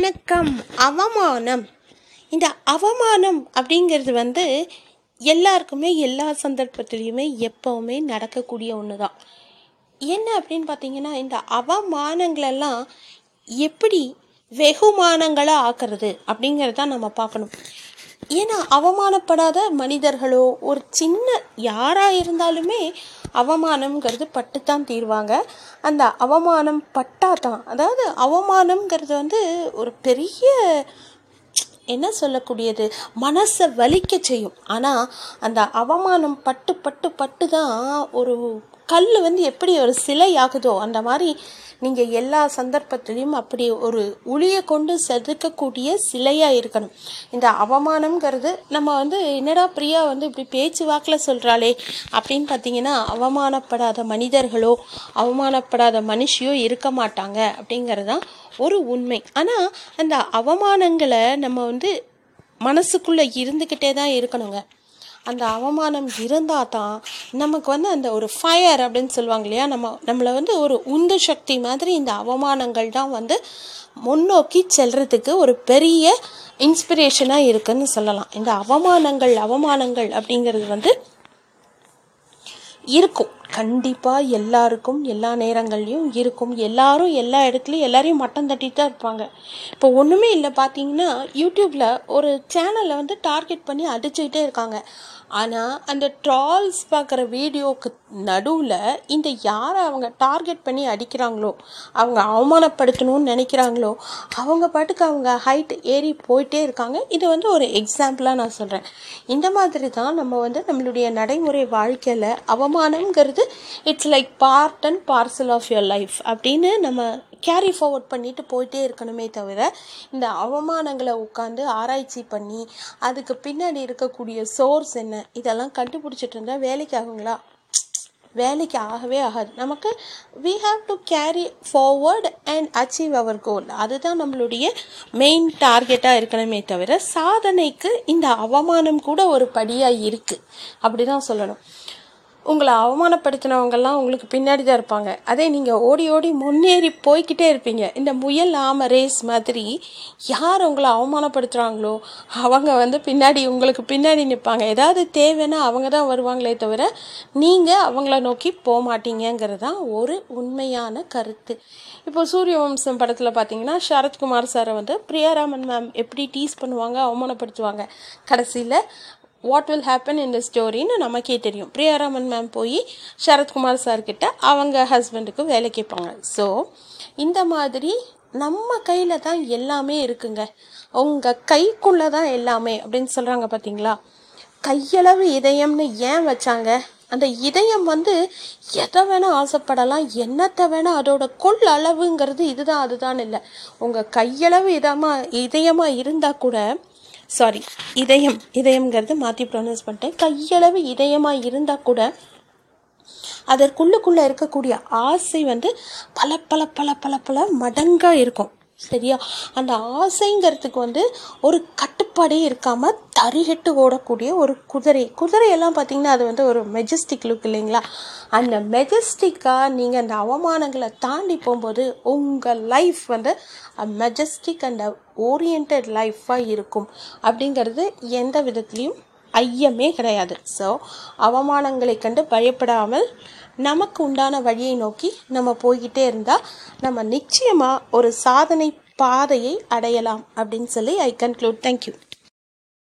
வணக்கம் அவமானம். இந்த அவமானம் அப்படிங்கிறது வந்து எல்லாருக்குமே எல்லா சந்தர்ப்பத்திலையுமே எப்போவுமே நடக்கக்கூடிய ஒன்று தான் என்ன அப்படின்னு பார்த்தீங்கன்னா இந்த அவமானங்களெல்லாம் எப்படி வெகுமானங்களாக ஆக்கிறது அப்படிங்கிறத நம்ம பார்க்கணும். ஏன்னா அவமானப்படாத மனிதர்களோ ஒரு சின்ன யாராக இருந்தாலுமே அவமானம்ங்கிறது பட்டு தான் தீர்வாங்க. அந்த அவமானம் பட்டா தான் அதாவது அவமானம்ங்கிறது வந்து ஒரு பெரிய என்ன சொல்லக்கூடியது மனசை வலிக்க செய்யும். ஆனால் அந்த அவமானம் பட்டு பட்டு பட்டு தான் ஒரு கல் வந்து எப்படி ஒரு சிலை ஆகுதோ அந்த மாதிரி நீங்கள் எல்லா சந்தர்ப்பத்திலையும் அப்படி ஒரு உளியை கொண்டு செதுக்கக்கூடிய சிலையாக இருக்கணும். இந்த அவமானம்ங்கிறது நம்ம வந்து என்னடா பிரியா வந்து இப்படி பேச்சு வாக்கில் சொல்கிறாளே அப்படின்னு பார்த்தீங்கன்னா அவமானப்படாத மனிதர்களோ அவமானப்படாத மனுஷியோ இருக்க மாட்டாங்க அப்படிங்கிறது தான் ஒரு உண்மை. ஆனால் அந்த அவமானங்களை நம்ம வந்து மனசுக்குள்ளே இருந்துக்கிட்டே தான் இருக்கணுங்க. அந்த அவமானம் இருந்தால் தான் நமக்கு வந்து அந்த ஒரு ஃபயர் அப்படின்னு சொல்லுவாங்க இல்லையா? நம்ம நம்மளை வந்து ஒரு உந்து சக்தி மாதிரி இந்த அவமானங்கள் தான் வந்து முன்னோக்கி செல்றதுக்கு ஒரு பெரிய இன்ஸ்பிரேஷனாக இருக்குன்னு சொல்லலாம். இந்த அவமானங்கள் அவமானங்கள் அப்படிங்கிறது வந்து இருக்கும். கண்டிப்பாக எல்லாருக்கும் எல்லா நேரங்கள்லையும் இருக்கும். எல்லாரும் எல்லா இடத்துலையும் எல்லாரையும் மட்டம் தட்டிட்டு தான் இருப்பாங்க. இப்போ ஒன்றுமே இல்லை பார்த்தீங்கன்னா யூடியூப்பில் ஒரு சேனலை வந்து டார்கெட் பண்ணி அடிச்சுக்கிட்டே இருக்காங்க. ஆனால் அந்த ட்ரால்ஸ் பார்க்குற வீடியோவுக்கு நடுவில் இந்த யாரை அவங்க டார்கெட் பண்ணி அடிக்கிறாங்களோ அவங்க அவமானப்படுத்தணும்னு நினைக்கிறாங்களோ அவங்க பாட்டுக்கு அவங்க ஹைட் ஏறி போயிட்டே இருக்காங்க. இது வந்து ஒரு எக்ஸாம்பிளாக நான் சொல்கிறேன் இந்த மாதிரி தான் நம்ம வந்து நம்மளுடைய நடைமுறை வாழ்க்கையில் அவமானம்ங்கிறது it's like part and parcel of your life அப்படின்னு நம்ம கேரி ஃபார்வர்ட் பண்ணிட்டு போயிட்டே இருக்கணுமே தவிர இந்த அவமானங்களை உட்காந்து ஆராய்ச்சி பண்ணி அதுக்கு பின்னாடி இருக்கக்கூடிய சோர்ஸ் என்ன இதெல்லாம் கண்டுபிடிச்சிட்டு இருந்தால் வேலைக்கு ஆகுங்களா? வேலைக்கு ஆகவே ஆகாது. நமக்கு we have to carry forward and achieve our goal அதுதான் நம்மளுடைய மெயின் டார்கெட்டாக இருக்கணுமே தவிர சாதனைக்கு இந்த அவமானம் கூட ஒரு படியாக இருக்குது அப்படி தான் சொல்லணும். உங்களை அவமானப்படுத்தினவங்கெல்லாம் உங்களுக்கு பின்னாடி தான் இருப்பாங்க. அதே நீங்கள் ஓடி ஓடி முன்னேறி போய்கிட்டே இருப்பீங்க. இந்த முயல் ஆம ரேஸ் மாதிரி யார் உங்களை அவமானப்படுத்துகிறாங்களோ அவங்க வந்து பின்னாடி உங்களுக்கு பின்னாடி நிற்பாங்க ஏதாவது தேவைன்னா அவங்க தான் வருவாங்களே தவிர நீங்கள் அவங்கள நோக்கி போக மாட்டீங்கிறது தான் ஒரு உண்மையான கருத்து. இப்போ சூரிய வம்சம் படத்தில் பார்த்தீங்கன்னா சரத்குமார் சாரை வந்து பிரியாராமன் மேம் எப்படி டீஸ் பண்ணுவாங்க அவமானப்படுத்துவாங்க. கடைசியில் வாட் வில் ஹேப்பன் இந்த ஸ்டோரின்னு நமக்கே தெரியும். பிரியாராமன் மேம் போய் சரத்குமார் சார்கிட்ட அவங்க ஹஸ்பண்டுக்கு வேலை கேட்பாங்க. ஸோ இந்த மாதிரி நம்ம கையில் தான் எல்லாமே இருக்குங்க. உங்கள் கைக்குள்ளே தான் எல்லாமே அப்படின்னு சொல்கிறாங்க பார்த்தீங்களா கையளவு இதயம்னு ஏன் வச்சாங்க? அந்த இதயம் வந்து எதை வேணால் ஆசைப்படலாம் என்னத்தை வேணால் அதோட கொள் அளவுங்கிறது இதுதான் அதுதான் இல்லை. உங்கள் கையளவு இதமாக இதயமாக இருந்தால் கூட சாரி இதயம் இதயம்ங்கிறது மாற்றி ப்ரொனவுன்ஸ் பண்ணிட்டேன். கையளவு இதயமாக இருந்தால் கூட அதற்குள்ளுக்குள்ளே இருக்கக்கூடிய ஆசை வந்து பல பல பல பல பல மடங்காக இருக்கும். சரியா? அந்த ஆசைங்கிறதுக்கு வந்து ஒரு கட்டுப்பாடே இருக்காமல் தரிகட்டு ஓடக்கூடிய ஒரு குதிரை. குதிரையெல்லாம் பார்த்தீங்கன்னா அது வந்து ஒரு மெஜஸ்டிக் லுக் இல்லைங்களா? அந்த மெஜஸ்டிக்காக நீங்கள் அந்த அவமானங்களை தாண்டி போகும்போது உங்கள் லைஃப் வந்து மெஜஸ்டிக் அண்ட் ஓரியன்ட் லைஃப்பாக இருக்கும். அப்படிங்கிறது எந்த விதத்துலேயும் ஐயமே கிடையாது. ஸோ அவமானங்களை கண்டு பயப்படாமல் நமக்கு உண்டான வழியை நோக்கி நம்ம போய்கிட்டே இருந்தால் நம்ம நிச்சயமாக ஒரு சாதனை பாதையை அடையலாம் அப்படின்னு சொல்லி ஐ கன்க்ளூட் தேங்க்யூ